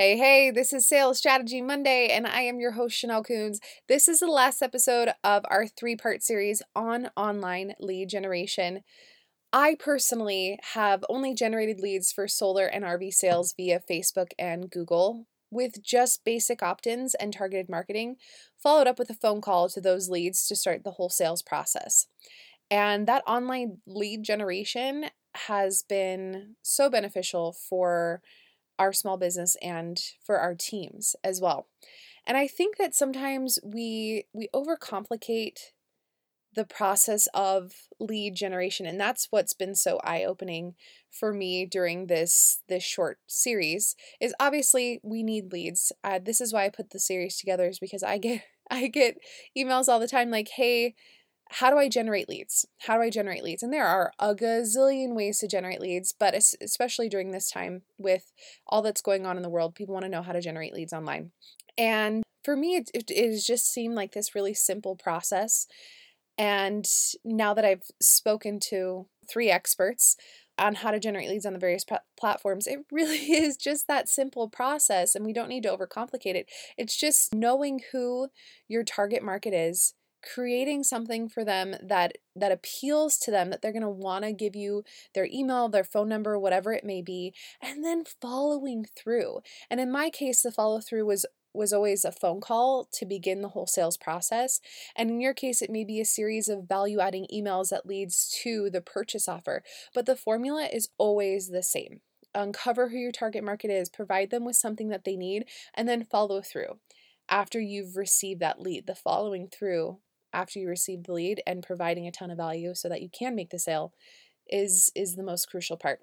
Hey, hey, this is Sales Strategy Monday, and I am your host, Chanel Coons. This is the last episode of our three part series on online lead generation. I personally have only generated leads for solar and RV sales via Facebook and Google with just basic opt ins and targeted marketing, followed up with a phone call to those leads to start the whole sales process. And that online lead generation has been so beneficial for our small business and for our teams as well. And I think that sometimes we we overcomplicate the process of lead generation and that's what's been so eye-opening for me during this this short series is obviously we need leads uh, this is why i put the series together is because i get i get emails all the time like hey how do I generate leads? How do I generate leads? And there are a gazillion ways to generate leads, but especially during this time with all that's going on in the world, people want to know how to generate leads online. And for me, it, it, it just seemed like this really simple process. And now that I've spoken to three experts on how to generate leads on the various platforms, it really is just that simple process. And we don't need to overcomplicate it. It's just knowing who your target market is creating something for them that that appeals to them that they're going to want to give you their email their phone number whatever it may be and then following through and in my case the follow through was was always a phone call to begin the whole sales process. And in your case, it may be a series of value adding emails that leads to the purchase offer. But the formula is always the same uncover who your target market is, provide them with something that they need, and then follow through. After you've received that lead, the following through after you receive the lead and providing a ton of value so that you can make the sale is is the most crucial part.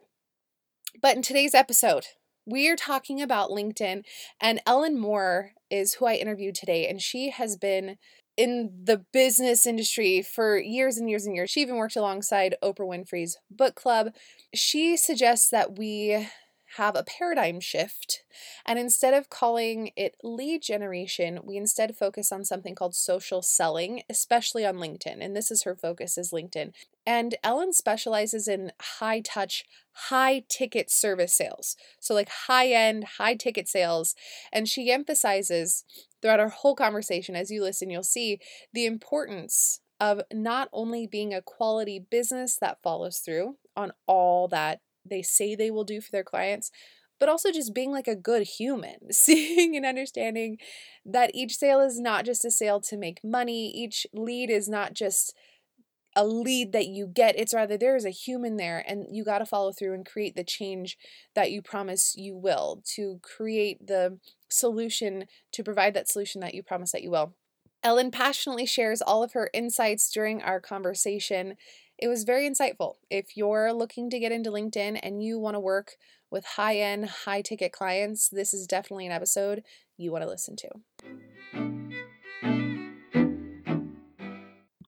But in today's episode, we are talking about LinkedIn and Ellen Moore is who I interviewed today and she has been in the business industry for years and years and years. She even worked alongside Oprah Winfrey's book club. She suggests that we have a paradigm shift. And instead of calling it lead generation, we instead focus on something called social selling, especially on LinkedIn. And this is her focus is LinkedIn. And Ellen specializes in high touch, high ticket service sales. So like high end, high ticket sales. And she emphasizes throughout our whole conversation as you listen, you'll see the importance of not only being a quality business that follows through on all that they say they will do for their clients, but also just being like a good human, seeing and understanding that each sale is not just a sale to make money, each lead is not just a lead that you get. It's rather there is a human there, and you got to follow through and create the change that you promise you will to create the solution, to provide that solution that you promise that you will. Ellen passionately shares all of her insights during our conversation it was very insightful. If you're looking to get into LinkedIn and you want to work with high end, high ticket clients, this is definitely an episode you want to listen to.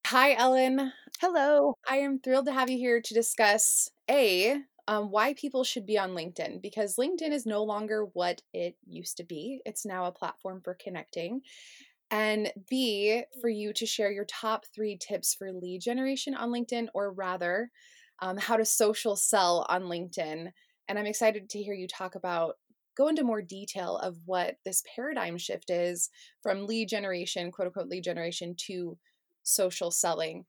Hi, Ellen. Hello. I am thrilled to have you here to discuss A, um, why people should be on LinkedIn because LinkedIn is no longer what it used to be. It's now a platform for connecting and B, for you to share your top three tips for lead generation on LinkedIn, or rather, um, how to social sell on LinkedIn. And I'm excited to hear you talk about, go into more detail of what this paradigm shift is from lead generation, quote unquote, lead generation to social selling.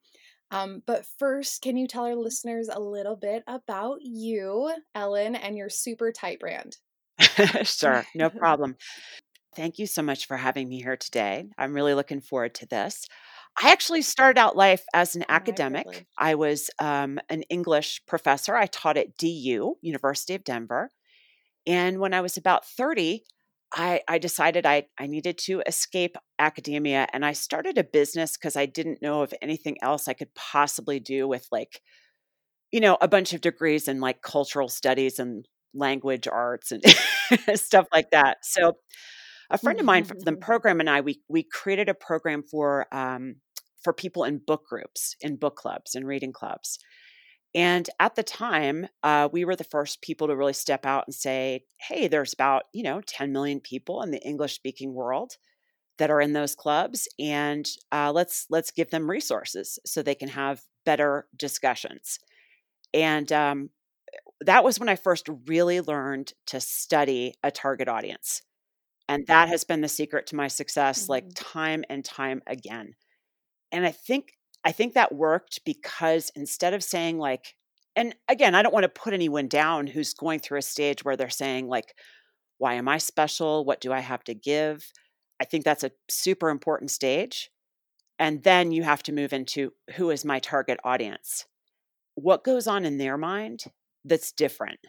Um, but first, can you tell our listeners a little bit about you, Ellen, and your super tight brand? sure, no problem. Thank you so much for having me here today. I'm really looking forward to this. I actually started out life as an academic. I was um, an English professor. I taught at DU, University of Denver. And when I was about 30, I, I decided I, I needed to escape academia and I started a business because I didn't know of anything else I could possibly do with like, you know, a bunch of degrees in like cultural studies and language arts and stuff like that. So a friend of mine from the mm-hmm. program and I, we we created a program for um, for people in book groups, in book clubs, and reading clubs. And at the time, uh, we were the first people to really step out and say, "Hey, there's about you know 10 million people in the English speaking world that are in those clubs, and uh, let's let's give them resources so they can have better discussions." And um, that was when I first really learned to study a target audience And that has been the secret to my success, mm-hmm. like time and time again. And I think I think that worked because instead of saying like, and again, I don't want to put anyone down who's going through a stage where they're saying like, why am I special? What do I have to give? I think that's a super important stage. And then you have to move into who is my target audience? What goes on in their mind that's different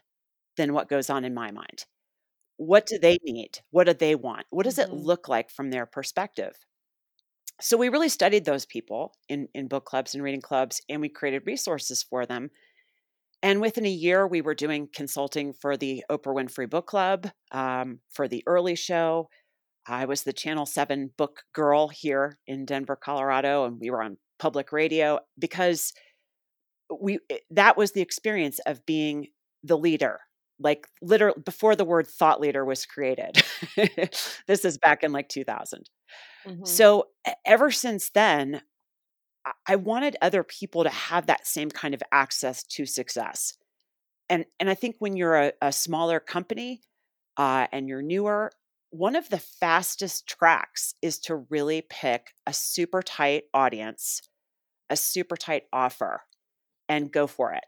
than what goes on in my mind? What do they need? What do they want? What does mm-hmm. it look like from their perspective? So we really studied those people in, in book clubs and reading clubs, and we created resources for them. And within a year, we were doing consulting for the Oprah Winfrey Book Club, um, for the Early Show. I was the Channel 7 book girl here in Denver, Colorado, and we were on public radio because we eh, that was the experience of being the leader like literally before the word thought leader was created. This is back in like 2000 mm-hmm. so ever since then i wanted other people to have that same kind of access to success. And and i think when you're a, a smaller company uh, and you're newer one of the fastest tracks is to really pick a super tight audience a super tight offer and go for it.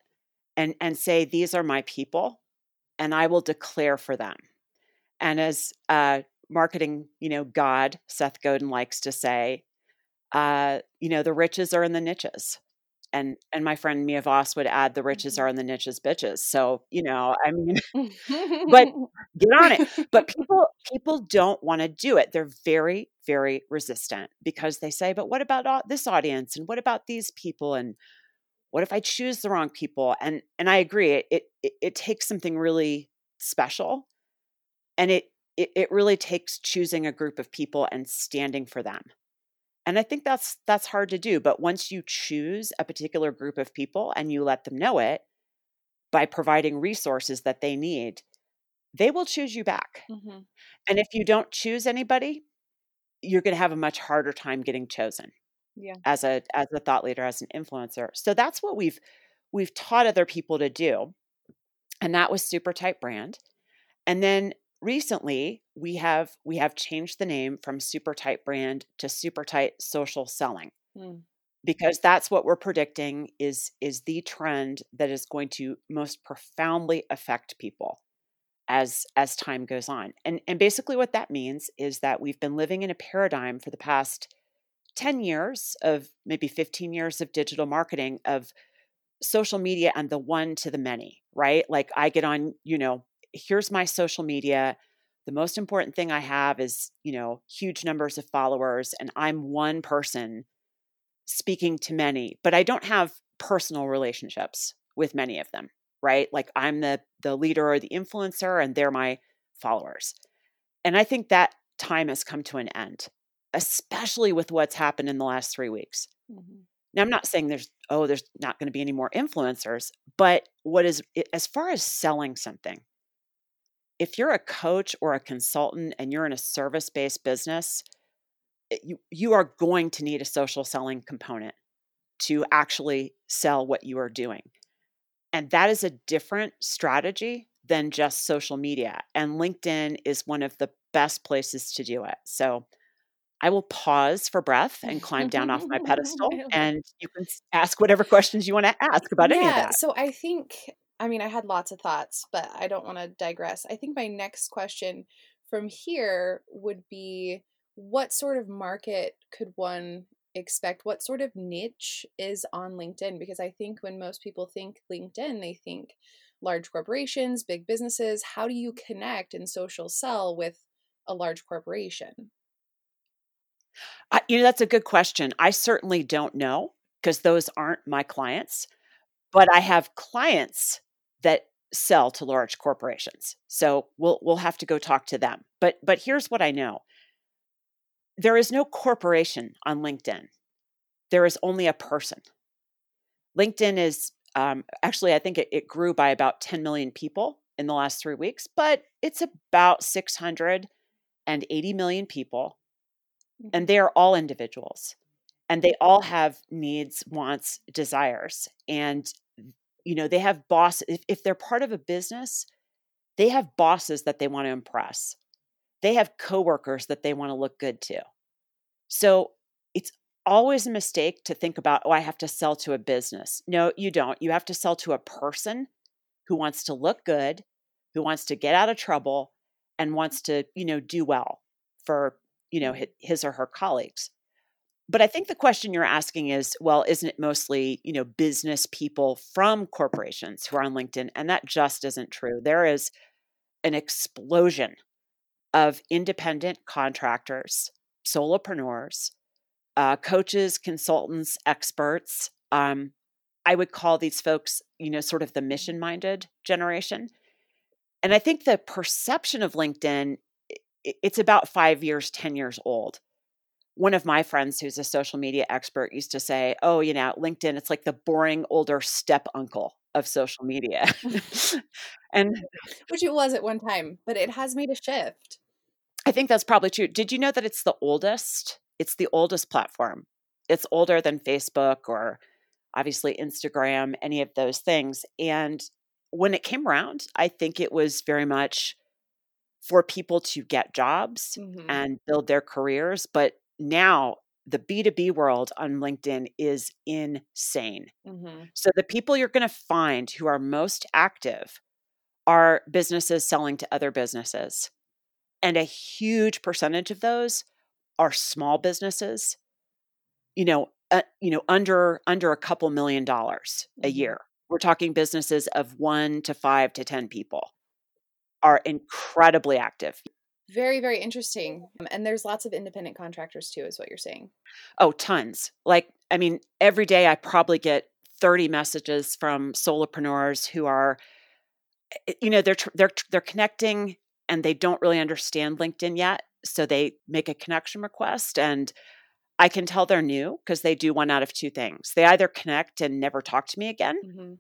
And and say these are my people and I will declare for them. And as uh, marketing, you know, God, Seth Godin likes to say, uh, you know, the riches are in the niches. And and my friend Mia Voss would add, the riches are mm-hmm. in the niches, bitches. So you know, I mean, but get on it. But people people don't want to do it. They're very very resistant because they say, but what about this audience and what about these people and what if i choose the wrong people? And and i agree it it, it takes something really special and it, it it really takes choosing a group of people and standing for them. And i think that's that's hard to do but once you choose a particular group of people and you let them know it by providing resources that they need they will choose you back. Mm-hmm. and if you don't choose anybody you're going to have a much harder time getting chosen yeah. as a as a thought leader as an influencer. So that's what we've we've taught other people to do and that was super tight brand. And then recently we have we have changed the name from super tight brand to super tight social selling mm. because that's what we're predicting is is the trend that is going to most profoundly affect people as as time goes on. And and basically what that means is that we've been living in a paradigm for the past 10 years of maybe 15 years of digital marketing of social media and the one to the many, right? Like I get on, you know, here's my social media. The most important thing I have is, you know, huge numbers of followers and I'm one person speaking to many, but I don't have personal relationships with many of them, right? Like I'm the the leader or the influencer and they're my followers. And I think that time has come to an end especially with what's happened in the last three weeks. Mm-hmm. Now, I'm not saying there's, oh, there's not going to be any more influencers, but what is, as far as selling something, if you're a coach or a consultant and you're in a service based business, eh, you, you are going to need a social selling component to actually sell what you are doing. And that is a different strategy than just social media. And LinkedIn is one of the best places to do it. So, I will pause for breath and climb down off my pedestal, and you can ask whatever questions you want to ask about yeah, any of that. So I think, I mean, I had lots of thoughts, but I don't want to digress. I think my next question from here would be what sort of market could one expect? What sort of niche is on LinkedIn? Because I think when most people think LinkedIn, they think large corporations, big businesses. How do you connect and social sell with a large corporation? I, you know, that's a good question. I certainly don't know because those aren't my clients, but I have clients that sell to large corporations. So we'll we'll have to go talk to them. But but here's what I know. There is no corporation on LinkedIn. There is only a person. LinkedIn is um, actually, I think it, it grew by about 10 million people in the last three weeks, but it's about 680 million people and they are all individuals and they all have needs wants desires and you know they have bosses if, if they're part of a business they have bosses that they want to impress they have coworkers that they want to look good to. So it's always a mistake to think about, oh, I have to sell to a business. No, you don't. You have to sell to a person who wants to look good, who wants to get out of trouble, and wants to, you know, do well for, you know, his or her colleagues. But I think the question you're asking is, well, isn't it mostly, you know, business people from corporations who are on LinkedIn? And that just isn't true. There is an explosion of independent contractors, solopreneurs, uh, coaches, consultants, experts. Um, I would call these folks, you know, sort of the mission minded generation. And I think the perception of LinkedIn, it's about five years, 10 years old. One of my friends who's a social media expert used to say, oh, you know, LinkedIn, it's like the boring older step uncle of social media. and which it was at one time, but it has made a shift. I think that's probably true. Did you know that it's the oldest? It's the oldest platform. It's older than Facebook or obviously Instagram, any of those things. And when it came around, I think it was very much for people to get jobs mm-hmm. and build their careers. But now the B2B world on LinkedIn is insane. Mm-hmm. So the people you're going to find who are most active are businesses selling to other businesses. And a huge percentage of those are small businesses, you know, uh, you know, under under a couple million dollars a mm-hmm. year. We're talking businesses of 1 to 5 to 10 people are incredibly active. Very, very interesting. Um, and there's lots of independent contractors too, is what you're saying. Oh, tons. Like, I mean, every day I probably get 30 messages from solopreneurs who are, eh, you know, they're they're they're connecting and they don't really understand LinkedIn yet, so they make a connection request and I can tell they're new because they do one out of two things. They either connect and never talk to me again, mm-hmm.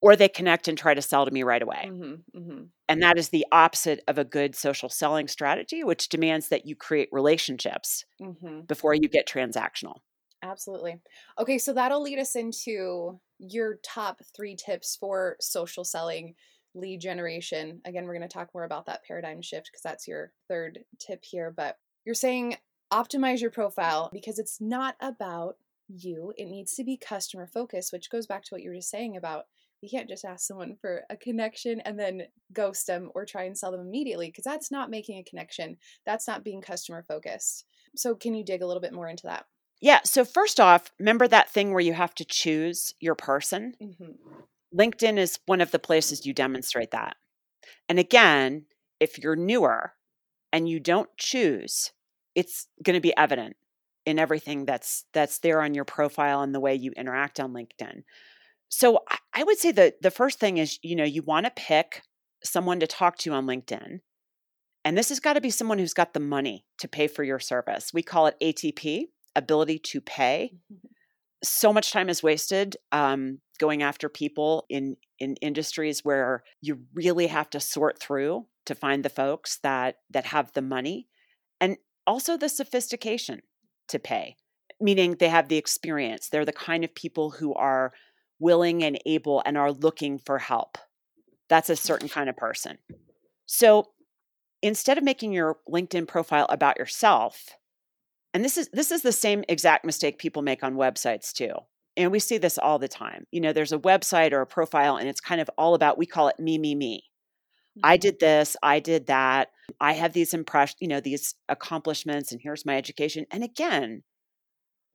or they connect and try to sell to me right away. Mm-hmm. Mm-hmm. And that is the opposite of a good social selling strategy, which demands that you create relationships mm-hmm. before you get transactional. Absolutely. Okay, so that'll lead us into your top three tips for social selling lead generation. Again, we're going to talk more about that paradigm shift because that's your third tip here. But you're saying optimize your profile because it's not about you, it needs to be customer focused, which goes back to what you were just saying about you can't just ask someone for a connection and then ghost them or try and sell them immediately because that's not making a connection. That's not being customer focused. So, can you dig a little bit more into that? Yeah. So, first off, remember that thing where you have to choose your person? Mm-hmm. LinkedIn is one of the places you demonstrate that. And again, if you're newer and you don't choose, it's going to be evident in everything that's that's there on your profile and the way you interact on LinkedIn. So I would say that the first thing is, you know, you want to pick someone to talk to on LinkedIn. And this has got to be someone who's got the money to pay for your service. We call it ATP, ability to pay. Mm-hmm so much time is wasted um, going after people in in industries where you really have to sort through to find the folks that that have the money and also the sophistication to pay meaning they have the experience they're the kind of people who are willing and able and are looking for help that's a certain kind of person so instead of making your linkedin profile about yourself and this is this is the same exact mistake people make on websites too. And we see this all the time. You know, there's a website or a profile and it's kind of all about we call it me me me. I mm-hmm. did this, I did that. I have these impressions, you know, these accomplishments and here's my education. And again,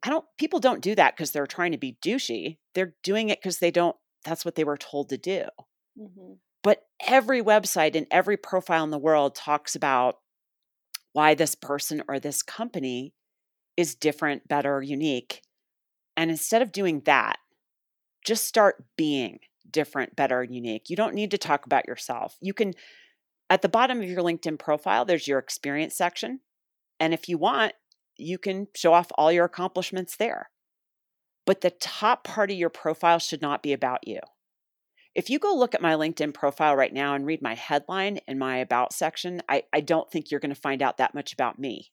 I don't people don't do that because they're trying to be douchey. They're doing it because they don't that's what they were told to do. Mm-hmm. But every website and every profile in the world talks about why this person or this company is different, better, unique. And instead of doing that, just start being different, better, unique. You don't need to talk about yourself. You can, at the bottom of your LinkedIn profile, there's your experience section. And if you want, you can show off all your accomplishments there. But the top part of your profile should not be about you. If you go look at my LinkedIn profile right now and read my headline in my About section, I, I don't think you're going to find out that much about me.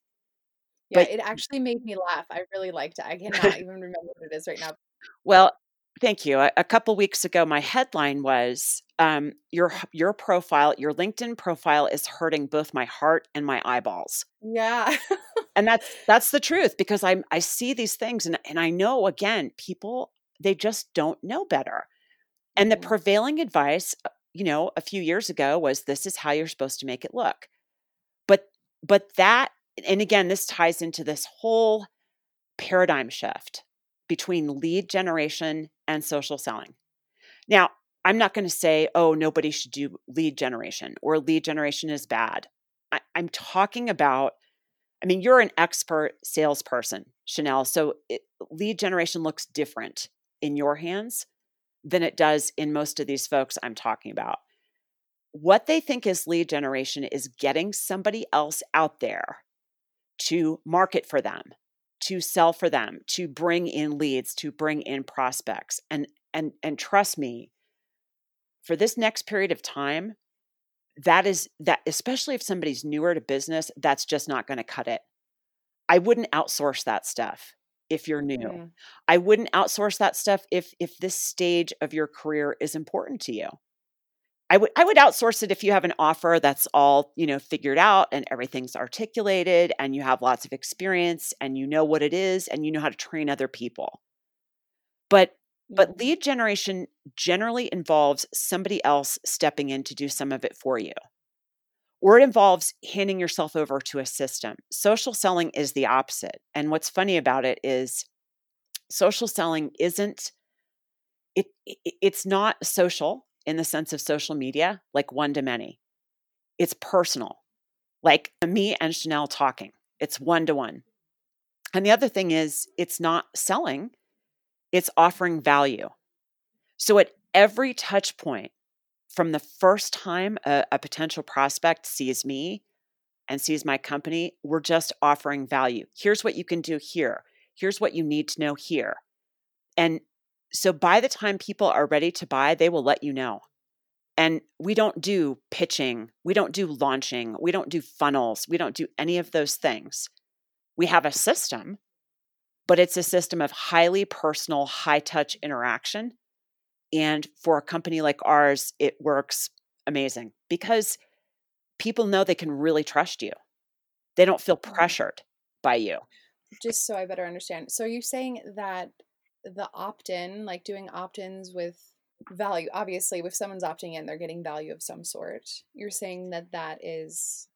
Yeah, But it actually made me laugh. I really liked it. I cannot even remember what it is right now. Well, thank you. A, a couple weeks ago, my headline was um, your your profile, your LinkedIn profile is hurting both my heart and my eyeballs. Yeah. and that's that's the truth because I I see these things and and I know again people they just don't know better. And the prevailing advice, uh, you know, a few years ago was this is how you're supposed to make it look. But but that and again this ties into this whole paradigm shift between lead generation and social selling. Now, I'm not going to say, oh, nobody should do lead generation or lead generation is bad. I, am talking about, I mean, you're an expert salesperson, Chanel. So it, lead generation looks different in your hands than it does in most of these folks I'm talking about. What they think is lead generation is getting somebody else out there to market for them, to sell for them, to bring in leads, to bring in prospects. And and and trust me, for this next period of time, that is that especially if somebody's newer to business, that's just not going to cut it. I wouldn't outsource that stuff if you're new. Mm. I wouldn't outsource that stuff if if this stage of your career is important to you. I would I would outsource it if you have an offer that's all, you know, figured out and everything's articulated and you have lots of experience and you know what it is and you know how to train other people. But but mm-hmm. lead generation generally involves somebody else stepping in to do some of it for you. Or it involves handing yourself over to a system. Social selling is the opposite. And what's funny about it is social selling isn't it it's not social in the sense of social media, like one to many. It's personal, like me and Chanel talking. It's one to one. And the other thing is, it's not selling, it's offering value. So at every touch point, from the first time a, a potential prospect sees me and sees my company, we're just offering value. Here's what you can do here. Here's what you need to know here. And so by the time people are ready to buy, they will let you know. And we don't do pitching, we don't do launching, we don't do funnels, we don't do any of those things. We have a system, but it's a system of highly personal, high touch interaction. And for a company like ours, it works amazing because people know they can really trust you. They don't feel mm-hmm. pressured by you. Just so I better understand. So are you saying that the opt-in, like doing opt-ins with value, obviously, if someone's opting in, they're getting value of some sort. You're saying that that is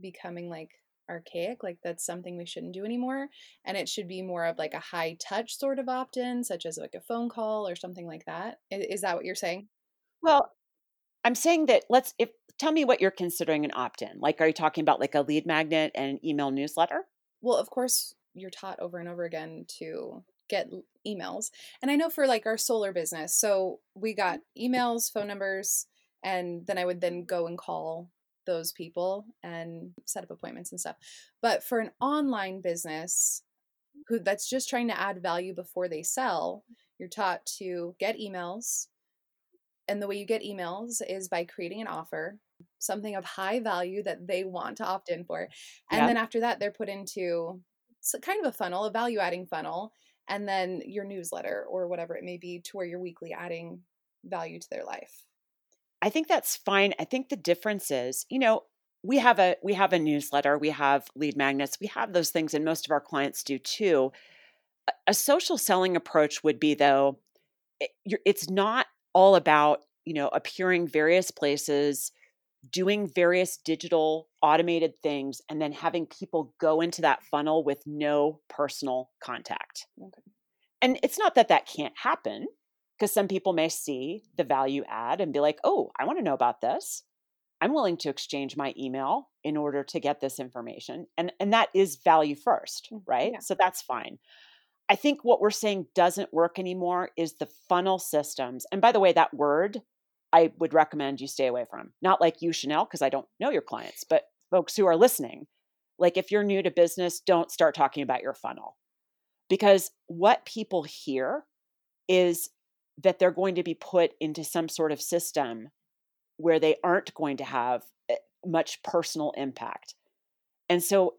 becoming like archaic, like that's something we shouldn't do anymore, and it should be more of like a high touch sort of opt-in, such as like a phone call or something like that. Is that what you're saying? Well, I'm saying that let's if tell me what you're considering an opt-in. Like are you talking about like a lead magnet and an email newsletter? Well, of course, you're taught over and over again to get emails. And I know for like our solar business, so we got mm. emails, phone numbers, and then I would then go and call those people and set up appointments and stuff. But for an online business who that's just trying to add value before they sell, you're taught to get emails. And the way you get emails is by creating an offer, something of high value that they want to opt in for. And yeah. then after that, they're put into kind of a funnel, a value adding funnel and then your newsletter or whatever it may be to where you're weekly adding value to their life. I think that's fine. I think the difference is, you know, we have a we have a newsletter, we have lead magnets, we have those things and most of our clients do too. A social selling approach would be though eh, it, it's not all about, you know, appearing various places, doing various digital automated things and then having people go into that funnel with no personal contact. Okay. And it's not that that can't happen because some people may see the value add and be like, "Oh, I want to know about this. I'm willing to exchange my email in order to get this information." And and that is value first, mm, right? Yeah. So that's fine. I think what we're saying doesn't work anymore is the funnel systems. And by the way, that word I would recommend you stay away from. Not like you, Chanel, because I don't know your clients, but folks who are listening. Like if you're new to business, don't start talking about your funnel. Because what people hear is that they're going to be put into some sort of system where they aren't going to have eh, much personal impact. And so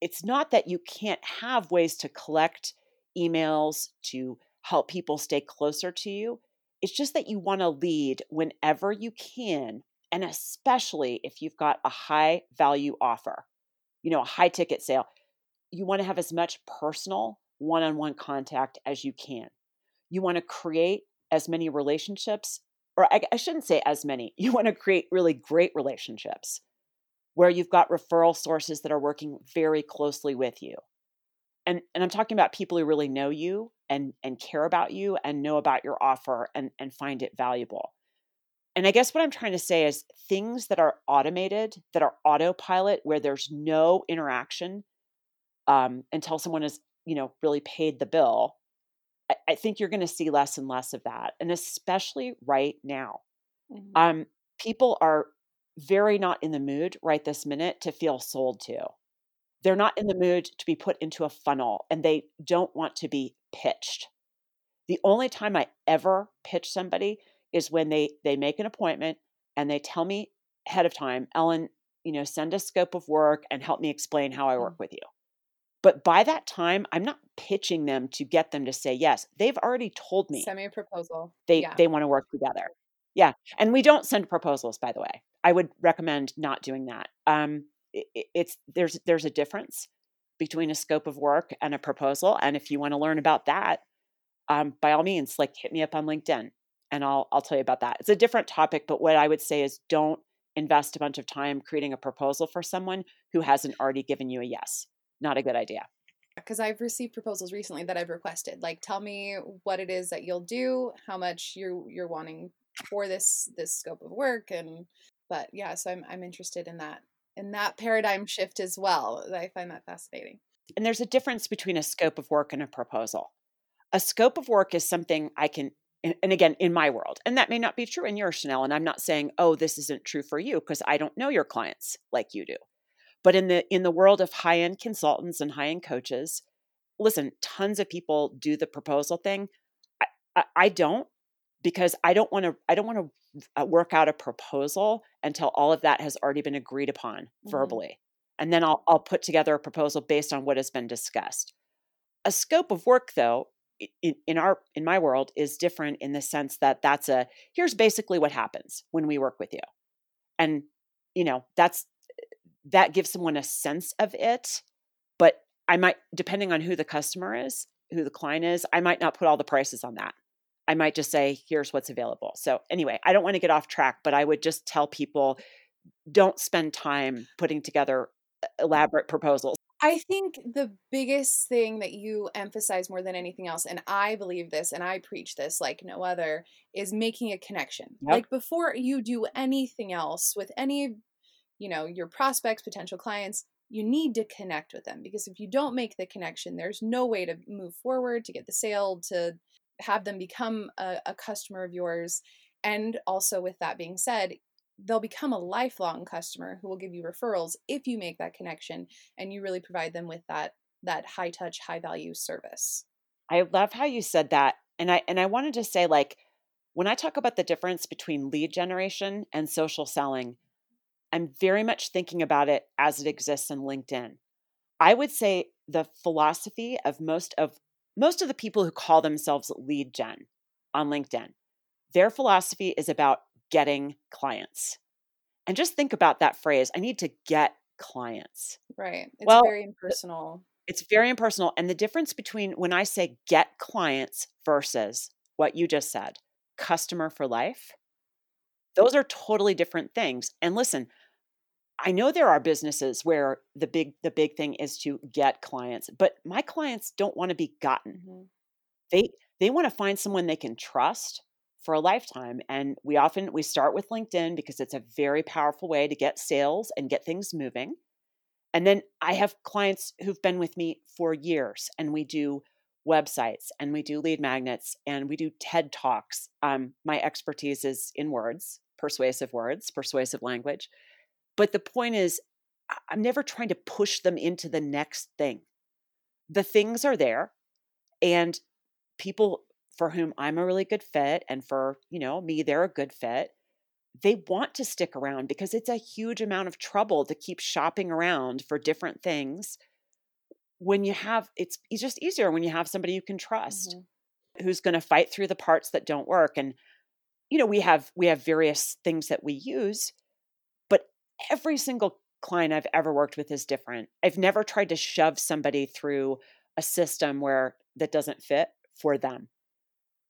it's not that you can't have ways to collect emails to help people stay closer to you It's just that you want to lead whenever you can, and especially if you've got a high value offer, you know, a high ticket sale. You want to have as much personal one on one contact as you can. You want to create as many relationships, or I, I shouldn't say as many, you want to create really great relationships where you've got referral sources that are working very closely with you. And, and I'm talking about people who really know you and, and care about you and know about your offer and, and find it valuable. And I guess what I'm trying to say is things that are automated, that are autopilot, where there's no interaction um, until someone has, you know, really paid the bill. I, I think you're going to see less and less of that, and especially right now. Mm-hmm. Um, people are very not in the mood right this minute to feel sold to. They're not in the mood to be put into a funnel and they don't want to be pitched. The only time I ever pitch somebody is when they they make an appointment and they tell me ahead of time, Ellen, you know, send a scope of work and help me explain how I work mm. with you. But by that time, I'm not pitching them to get them to say yes. They've already told me. Send me a proposal. They yeah. they want to work together. Yeah, and we don't send proposals, by the way. I would recommend not doing that. Um, it, it's there's there's a difference between a scope of work and a proposal, and if you want to learn about that, um, by all means, like hit me up on LinkedIn, and I'll I'll tell you about that. It's a different topic, but what I would say is don't invest a bunch of time creating a proposal for someone who hasn't already given you a yes. Not a good idea. Because I've received proposals recently that I've requested. Like, tell me what it is that you'll do, how much you're you're wanting for this this scope of work and but yeah so i'm i'm interested in that in that paradigm shift as well. I find that fascinating. And there's a difference between a scope of work and a proposal. A scope of work is something i can and, again in my world and that may not be true in your chanel and i'm not saying oh this isn't true for you because i don't know your clients like you do but in the in the world of high end consultants and high end coaches listen tons of people do the proposal thing I, I, I don't because I don't want to I don't want to uh, work out a proposal until all of that has already been agreed upon mm-hmm. verbally. And then I'll I'll put together a proposal based on what has been discussed. A scope of work though in, in our in my world is different in the sense that that's a here's basically what happens when we work with you. And you know, that's that gives someone a sense of it, but I might depending on who the customer is, who the client is, I might not put all the prices on that I might just say, here's what's available. So, anyway, I don't want to get off track, but I would just tell people don't spend time putting together elaborate proposals. I think the biggest thing that you emphasize more than anything else, and I believe this and I preach this like no other, is making a connection. Yep. Like before you do anything else with any, you know, your prospects, potential clients, you need to connect with them because if you don't make the connection, there's no way to move forward, to get the sale, to have them become a, a customer of yours. And also, with that being said, they'll become a lifelong customer who will give you referrals if you make that connection and you really provide them with that that high touch high value service i love how you said that and i and i wanted to say like when i talk about the difference between lead generation and social selling i'm very much thinking about it as it exists in linkedin i would say the philosophy of most of most of the people who call themselves lead gen on LinkedIn, their philosophy is about getting clients. And just think about that phrase I need to get clients. Right. It's well, very impersonal. It's very impersonal. And the difference between when I say get clients versus what you just said, customer for life, those are totally different things. And listen, I know there are businesses where the big the big thing is to get clients, but my clients don't want to be gotten. Mm-hmm. They they want to find someone they can trust for a lifetime and we often we start with LinkedIn because it's a very powerful way to get sales and get things moving. And then I have clients who've been with me for years and we do websites and we do lead magnets and we do TED Talks. Um, my expertise is in words, persuasive words, persuasive language. But the point is, I'm never trying to push them into the next thing. The things are there, and people for whom I'm a really good fit, and for you know me, they're a good fit. They want to stick around because it's a huge amount of trouble to keep shopping around for different things. When you have, it's, it's just easier when you have somebody you can trust, mm-hmm. who's going to fight through the parts that don't work. And you know, we have we have various things that we use, every single client I've ever worked with is different. I've never tried to shove somebody through a system where that doesn't fit for them.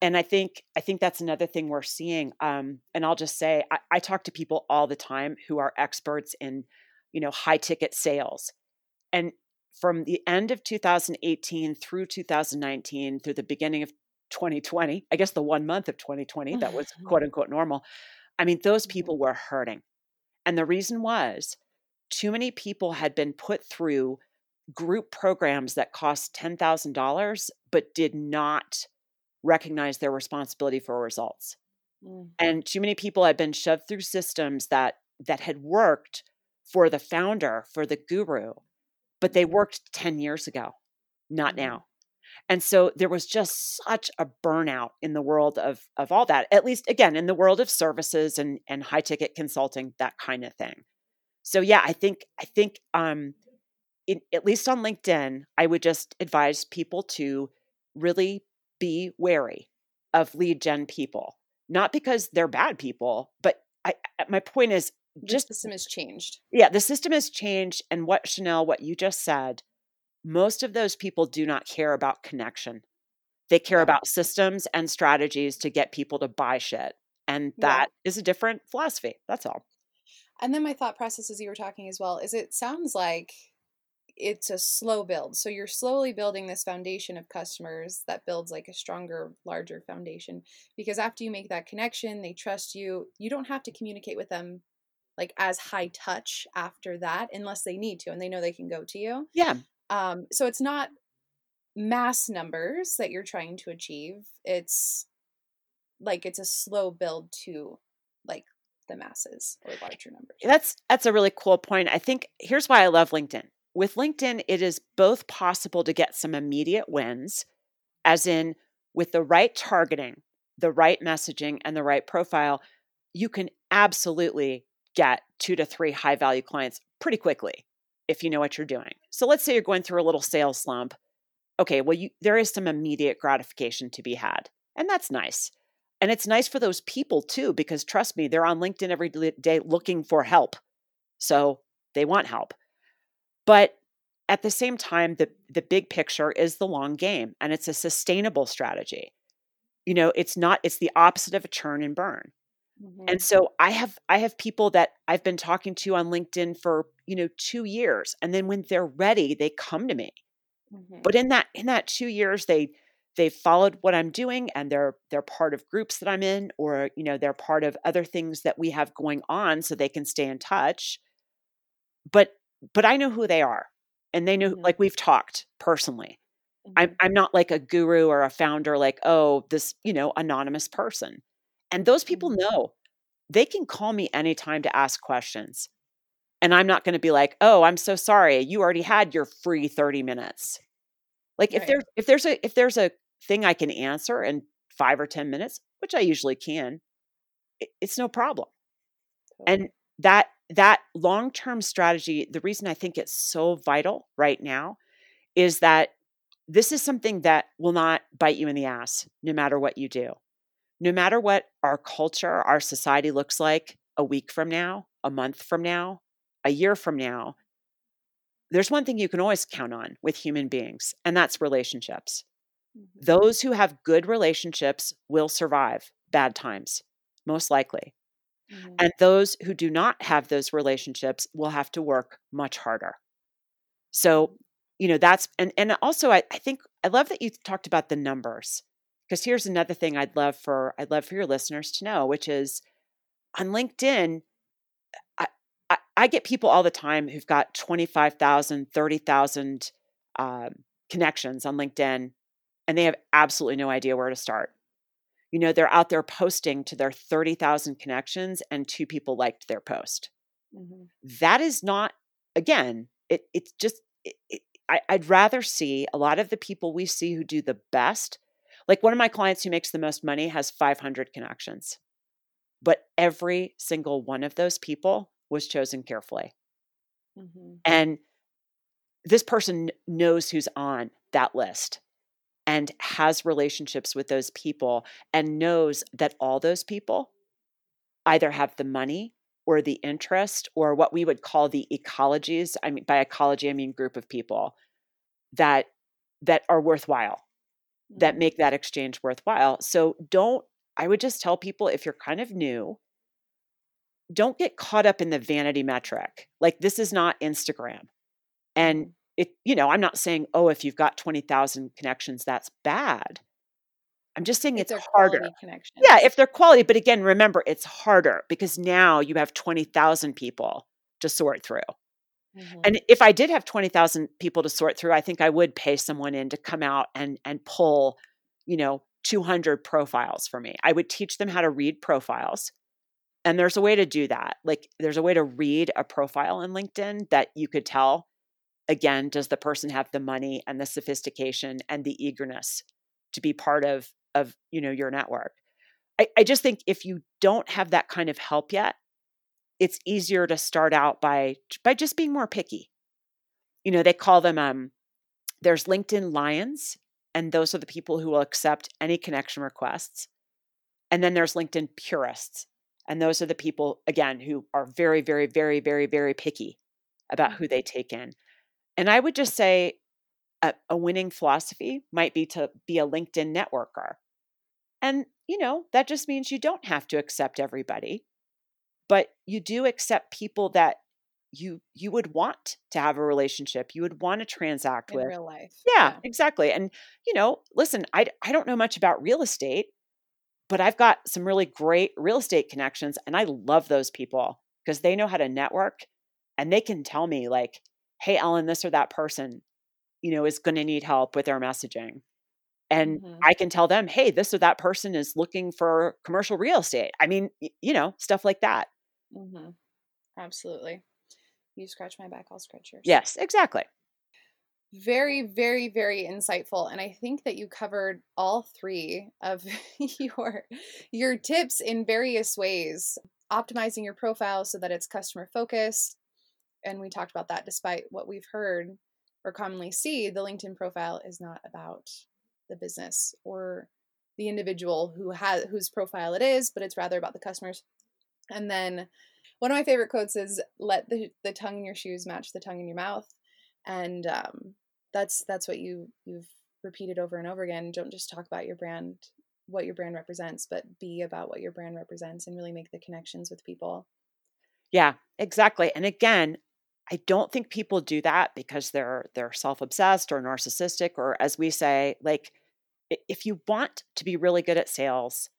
And I think I think that's another thing we're seeing. Um, and I'll just say I, I talk to people all the time who are experts in, you know, high ticket sales. And from the end of 2018 through 2019 through the beginning of 2020, I guess the one month of 2020 that was quote unquote normal. I mean, those mm-hmm. people were hurting. And the reason was too many people had been put through group programs that cost $10,000 but did not recognize their responsibility for results. Mm. And too many people had been shoved through systems that that had worked for the founder, for the guru, but they mm-hmm. worked 10 years ago, not mm. now. And so there was just such a burnout in the world of of all that. At least again in the world of services and and high ticket consulting, that kind of thing. So yeah, I think I think um in, at least on LinkedIn, I would just advise people to really be wary of lead gen people. Not because they're bad people, but I, my point is just the system has changed. Yeah, the system has changed. And what Chanel, what you just said, most of those people do not care about connection. They care yeah. about systems and strategies to get people to buy shit. And that yeah. is a different philosophy. That's all. And then my thought process as you were talking as well is it sounds like it's a slow build. So you're slowly building this foundation of customers that builds like a stronger, larger foundation. Because after you make that connection, they trust you. You don't have to communicate with them like as high touch after that unless they need to and they know they can go to you. Yeah. Um, so it's not mass numbers that you're trying to achieve. It's like it's a slow build to like the masses or larger numbers. That's that's a really cool point. I think here's why I love LinkedIn. With LinkedIn, it is both possible to get some immediate wins, as in with the right targeting, the right messaging, and the right profile, you can absolutely get two to three high value clients pretty quickly if you know what you're doing. So let's say you're going through a little sales slump. Okay, well you there is some immediate gratification to be had. And that's nice. And it's nice for those people too because trust me, they're on LinkedIn every day looking for help. So they want help. But at the same time the the big picture is the long game and it's a sustainable strategy. You know, it's not it's the opposite of a churn and burn. Mm-hmm. And so I have I have people that I've been talking to on LinkedIn for, you know, 2 years and then when they're ready, they come to me. Mm-hmm. But in that in that 2 years they they've followed what I'm doing and they're they're part of groups that I'm in or you know, they're part of other things that we have going on so they can stay in touch. But but I know who they are and they know mm-hmm. like we've talked personally. I'm mm-hmm. I'm not like a guru or a founder like, oh, this, you know, anonymous person. And those people mm-hmm. know they can call me anytime to ask questions. And I'm not going to be like, "Oh, I'm so sorry. You already had your free 30 minutes." Like right. if there's if there's a if there's a thing I can answer in 5 or 10 minutes, which I usually can, it, it's no problem. And that that long-term strategy, the reason I think it's so vital right now is that this is something that will not bite you in the ass no matter what you do no matter what our culture, our society looks like a week from now, a month from now, a year from now, there's one thing you can always count on with human beings, and that's relationships. Mm-hmm. Those who have good relationships will survive bad times, most likely. Mm-hmm. And those who do not have those relationships will have to work much harder. So, you know, that's, and, and also I, I think, I love that you talked about the numbers because here's another thing I'd love for I'd love for your listeners to know, which is on LinkedIn, I, get people all the time who've got 25,000, 30,000 um, connections on LinkedIn, and they have absolutely no idea where to start. You know, they're out there posting to their 30,000 connections, and two people liked their post. Mm-hmm. That is not, again, it, it's just, it, it, I, I'd rather see a lot of the people we see who do the best like one of my clients who makes the most money has 500 connections, but every single one of those people was chosen carefully. Mm-hmm. And this person knows who's on that list. and has relationships with those people and knows that all those people either have the money or the interest or what we would call the ecologies i mean by ecology i mean group of people that that are worthwhile that mm-hmm. make that exchange worthwhile so don't i would just tell people if you're kind of new don't get caught up in the vanity metric like this is not instagram and mm-hmm. it you know i'm not saying oh if you've got 20,000 connections that's bad I'm just saying it's, it's harder. Yeah, if they're quality, but again, remember it's harder because now you have 20,000 people to sort through. Mm-hmm. And if I did have 20,000 people to sort through, I think I would pay someone in to come out and and pull, you know, 200 profiles for me. I would teach them how to read profiles. And there's a way to do that. Like there's a way to read a profile in LinkedIn that you could tell again, does the person have the money and the sophistication and the eagerness to be part of of you know your network I, I just think if you don't have that kind of help yet it's easier to start out by by just being more picky you know they call them um there's linkedin lions and those are the people who will accept any connection requests and then there's linkedin purists and those are the people again who are very very very very very picky about who mm-hmm. they take in. And i would just say a, a winning philosophy might be to be a linkedin networker. And, you know, that just means you don't have to accept everybody, but you do accept people that you you would want to have a relationship you would want to transact in with. real life yeah, yeah, exactly and you know listen i i don't know much about real estate but i've got some really great real estate connections and i love those people because they know how to network and they can tell me like hey ellen this or that person you know is going to need help with their messaging and mm-hmm. I can tell them, hey, this or that person is looking for commercial real estate. I mean, you know, stuff like that. Mm-hmm. Absolutely. You scratch my back, I'll scratch yours. Yes, exactly. Very, very, very insightful. And I think that you covered all three of your your tips in various ways. Optimizing your profile so that it's customer focused. And we talked about that despite what we've heard or commonly see, the LinkedIn profile is not about the business or the individual who has whose profile it is, but it's rather about the customers. And then one of my favorite quotes is let the, the tongue in your shoes match the tongue in your mouth. And um, that's that's what you you've repeated over and over again. Don't just talk about your brand, what your brand represents, but be about what your brand represents and really make the connections with people. Yeah, exactly. And again, I don't think people do that because they're they're self-obsessed or narcissistic or as we say like if you want to be really good at sales,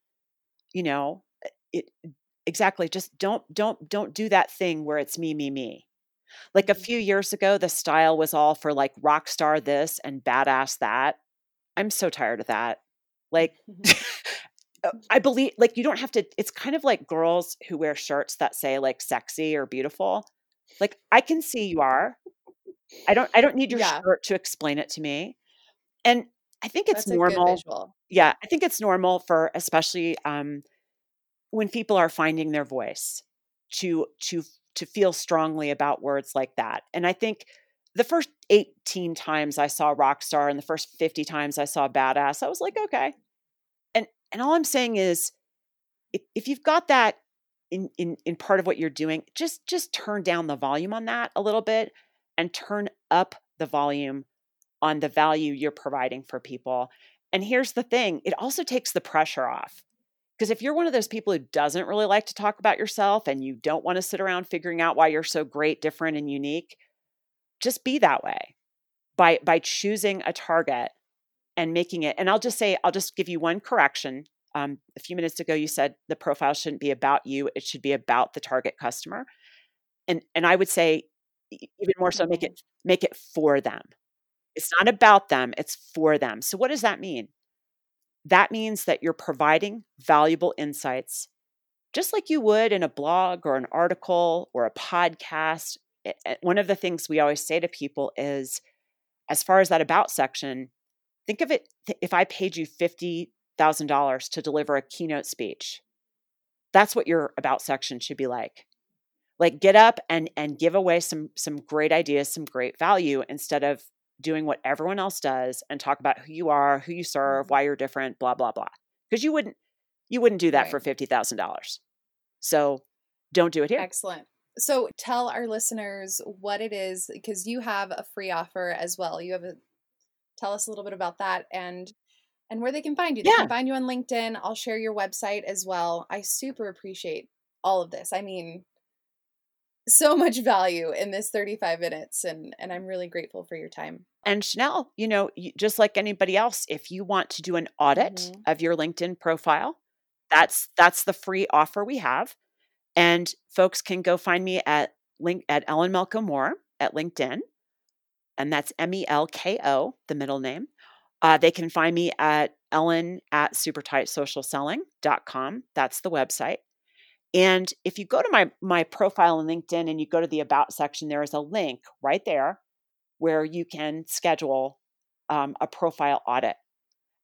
you know, it exactly just don't don't don't do that thing where it's me me me. Like a mm-hmm. few years ago the style was all for like rock star this and badass that. I'm so tired of that. Like uh, I believe like you don't have to it's kind of like girls who wear shirts that say like sexy or beautiful. Like I can see you are. I don't I don't need your yeah. shirt to explain it to me. And I think it's That's normal. Yeah, I think it's normal for especially um, when people are finding their voice to to to feel strongly about words like that. And I think the first 18 times I saw rock star and the first 50 times I saw badass, I was like, okay. And and all I'm saying is if, if you've got that in, in in part of what you're doing, just just turn down the volume on that a little bit and turn up the volume on the value you're providing for people. And here's the thing it also takes the pressure off. Because if you're one of those people who doesn't really like to talk about yourself and you don't want to sit around figuring out why you're so great, different, and unique, just be that way by by choosing a target and making it. And I'll just say, I'll just give you one correction. Um, a few minutes ago, you said the profile shouldn't be about you; it should be about the target customer. And and I would say even more so, make mm-hmm. it make it for them. It's not about them, it's for them. So, what does that mean? That means that you're providing valuable insights, just like you would in a blog or an article or a podcast. One of the things we always say to people is as far as that about section, think of it if I paid you $50,000 to deliver a keynote speech, that's what your about section should be like like get up and and give away some some great ideas some great value instead of doing what everyone else does and talk about who you are, who you serve, Mm-hmm. why you're different, blah blah blah. Because you wouldn't you wouldn't do that Right. for fifty thousand dollars. So don't do it here. Excellent. So tell our listeners what it is because you have a free offer as well. You have a tell us a little bit about that and and where they can find you. They Yeah. can find you on LinkedIn. I'll share your website as well. I super appreciate all of this. I mean, so much value in this 35 minutes and and I'm really grateful for your time. And Chanel, you know, just like anybody else, if you want to do an audit Mhm. of your LinkedIn profile, that's that's the free offer we have. And folks can go find me at link at Ellen Melko Moore at LinkedIn, and that's M E L K O, the middle name. Uh, they can find me at Ellen at supertightsocialselling.com. That's the website. And if you go to my my profile on LinkedIn and you go to the about section, there is a link right there where you can schedule um, a profile audit.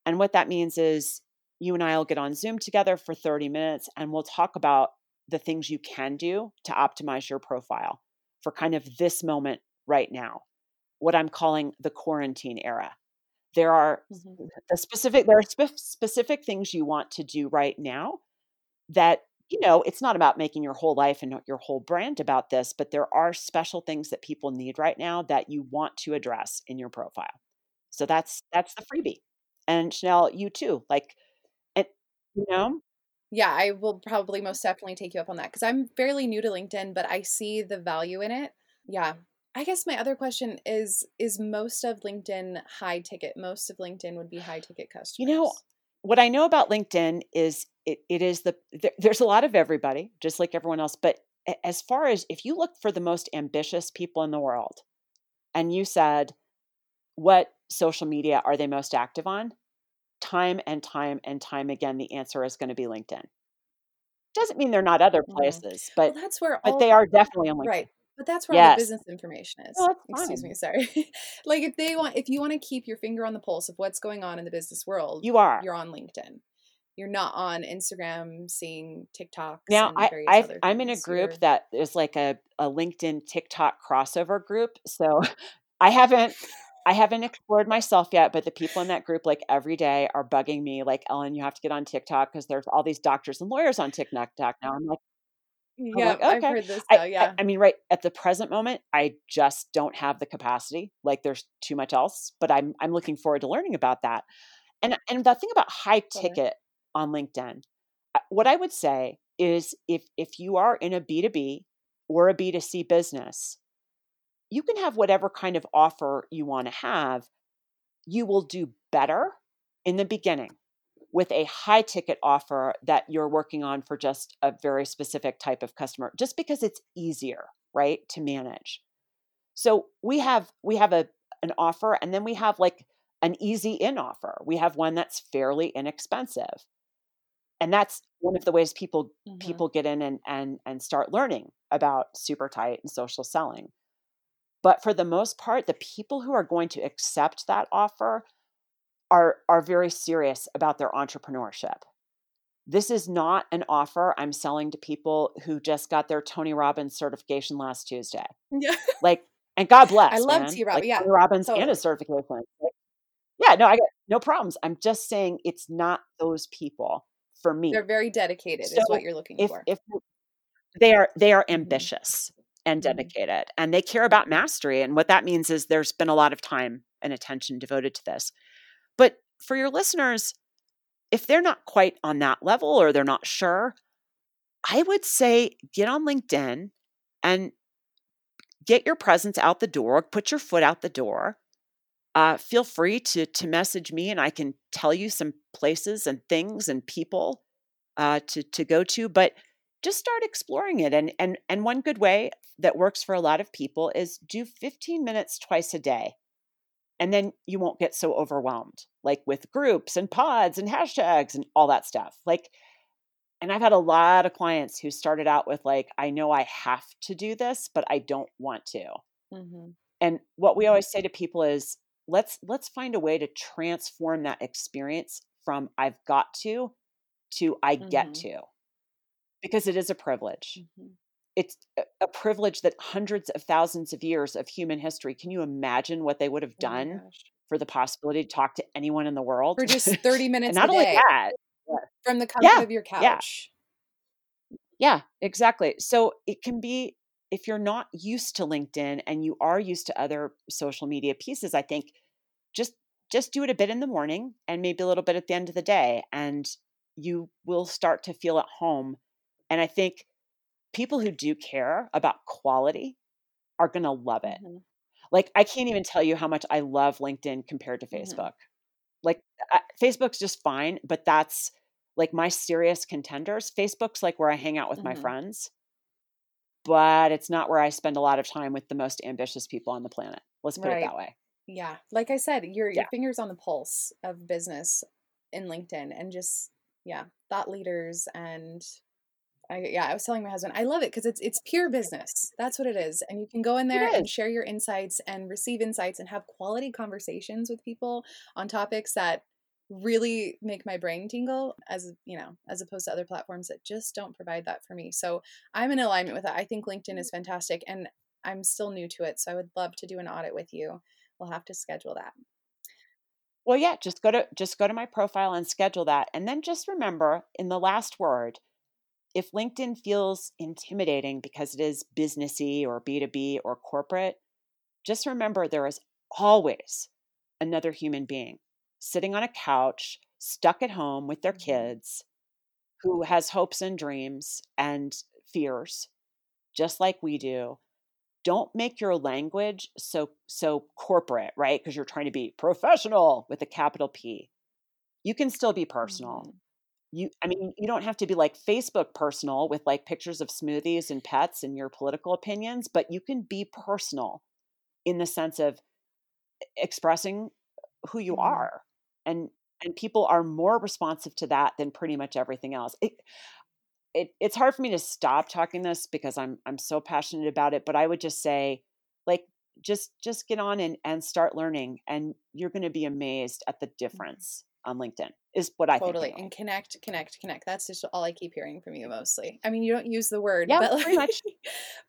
And what that means is you and I will get on Zoom together for 30 minutes and we'll talk about the things you can do to optimize your profile for kind of this moment right now, what I'm calling the quarantine era. There are Mhm. the specific there are spe- specific things you want to do right now that you know it's not about making your whole life and your whole brand about this but there are special things that people need right now that you want to address in your profile so that's that's the freebie and chanel you too like and you know Yeah, I will probably most definitely take you up on that because I'm fairly new to LinkedIn, but I see the value in it. Yeah. I guess my other question is is most of LinkedIn high ticket? Most of LinkedIn would be high ticket customers. You know, what I know about LinkedIn is it, it is the there, there's a lot of everybody, just like everyone else. But as far as if you look for the most ambitious people in the world, and you said, what social media are they most active on? Time and time and time again, the answer is going to be LinkedIn. Doesn't mean they're not other Mhm. places, well, but that's where but all they are definitely on LinkedIn. right. But that's where all the business information is. Oh, no, Excuse me, sorry. like if they want if you want to keep your finger on the pulse of what's going on in the business world, You are. you're on LinkedIn. You're not on Instagram seeing TikToks Now and I other I'm in a group You're- that is like a, a LinkedIn TikTok crossover group. So I haven't I haven't explored myself yet, but the people in that group like every day are bugging me like Ellen, you have to get on TikTok because there's all these doctors and lawyers on TikTok now. I'm like, Yeah, like, I've heard this I, now. I Yeah. I mean, right at the present moment, I just don't have the capacity. Like there's too much else, but I'm I'm looking forward to learning about that. And and the thing about high ticket on LinkedIn, uh, what I would say is if if you are in a B2B or a B2C business, you can have whatever kind of offer you want to have. You will do better in the beginning with a high ticket offer that you're working on for just a very specific type of customer just because it's easier, right, to manage. So we have we have a an offer and then we have like an easy in offer. We have one that's fairly inexpensive. And that's one of the ways people Mhm. people get in and and and start learning about super tight and social selling. But for the most part, the people who are going to accept that offer are are very serious about their entrepreneurship. This is not an offer I'm selling to people who just got their Tony Robbins certification last Tuesday. Yeah. Like, and God bless. I love. T. Rob- Like yeah, Tony Robbins and totally. his certification. Yeah, no, I got no problems. I'm just saying it's not those people for me. They're very dedicated, is what you're looking if for. if they are they are Mhm. ambitious and Mhm. dedicated and they care about mastery and what that means is there's been a lot of time and attention devoted to this for your listeners if they're not quite on that level or they're not sure i would say get on linkedin and get your presence out the door put your foot out the door. Uh, feel free to to message me and i can tell you some places and things and people uh, to to go to but just start exploring it and and and one good way that works for a lot of people is do 15 minutes twice a day and then you won't get so overwhelmed like with groups and pods and hashtags and all that stuff like and i've had a lot of clients who started out with like i know i have to do this but i don't want to Mhm. and what we always say to people is let's let's find a way to transform that experience from i've got to to i get Mhm. to because it is a privilege Mhm. It's a privilege that hundreds of thousands of years of human history. Can you imagine what they would have oh done oh for the possibility to talk to anyone in the world? For just 30 minutes not only that from the comfort yeah, of your couch. Yeah. yeah exactly. So it can be if you're not used to linkedin and you are used to other social media pieces i think just just do it a bit in the morning and maybe a little bit at the end of the day and you will start to feel at home. And i think people who do care about quality are going to love it mm-hmm. Like I can't even tell you how much I love LinkedIn compared to mm-hmm. Facebook. Mm-hmm. Like I, Facebook's just fine, but that's like my serious contenders. Facebook's like where I hang out with mm-hmm. my friends, but it's not where I spend a lot of time with the most ambitious people on the planet. Let's put right. it that way. Yeah. Like I said, your yeah. your fingers on the pulse of business in LinkedIn and just yeah, thought leaders and I, yeah, I was telling my husband, I love it because it's it's pure business. That's what it is, and you can go in there and share your insights and receive insights and have quality conversations with people on topics that really make my brain tingle as you know as opposed to other platforms that just don't provide that for me so i'm in alignment with that i think linkedin is mm. fantastic and i'm still new to it so i would love to do an audit with you we'll have to schedule that well yeah just go to just go to my profile and schedule that and then just remember in the last word if LinkedIn feels intimidating because it is businessy or B2B or corporate, just remember there is always another human being sitting on a couch, stuck at home with their mm-hmm. kids, who has hopes and dreams and fears, just like we do. Don't make your language so so corporate, right? Because you're trying to be professional with a capital P. You can still be personal. You i mean you don't have to be like facebook personal with like pictures of smoothies and pets and your political opinions but you can be personal in the sense of expressing who you mm-hmm. are and and people are more responsive to that than pretty much everything else it, it it's hard for me to stop talking this because i'm i'm so passionate about it but i would just say like just just get on and and start learning and you're going to be amazed at the mm-hmm. difference on LinkedIn is what I totally and connect, connect, connect. That's just all I keep hearing from you mostly. I mean, you don't use the word, yeah, but like, pretty much.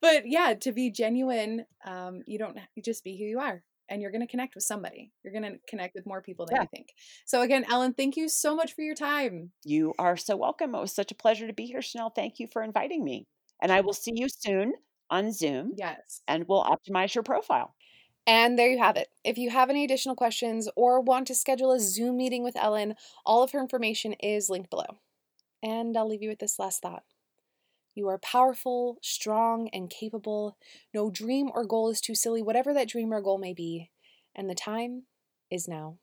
but yeah, to be genuine, um, you don't you just be who you are, and you're going to connect with somebody. You're going to connect with more people than yeah. you think. So again, Ellen, thank you so much for your time. You are so welcome. It was such a pleasure to be here, Chanel. Thank you for inviting me, and I will see you soon on Zoom. Yes, and we'll optimize your profile. And there you have it. If you have any additional questions or want to schedule a Zoom meeting with Ellen, all of her information is linked below. And I'll leave you with this last thought. You are powerful, strong, and capable. No dream or goal is too silly, whatever that dream or goal may be. And the time is now.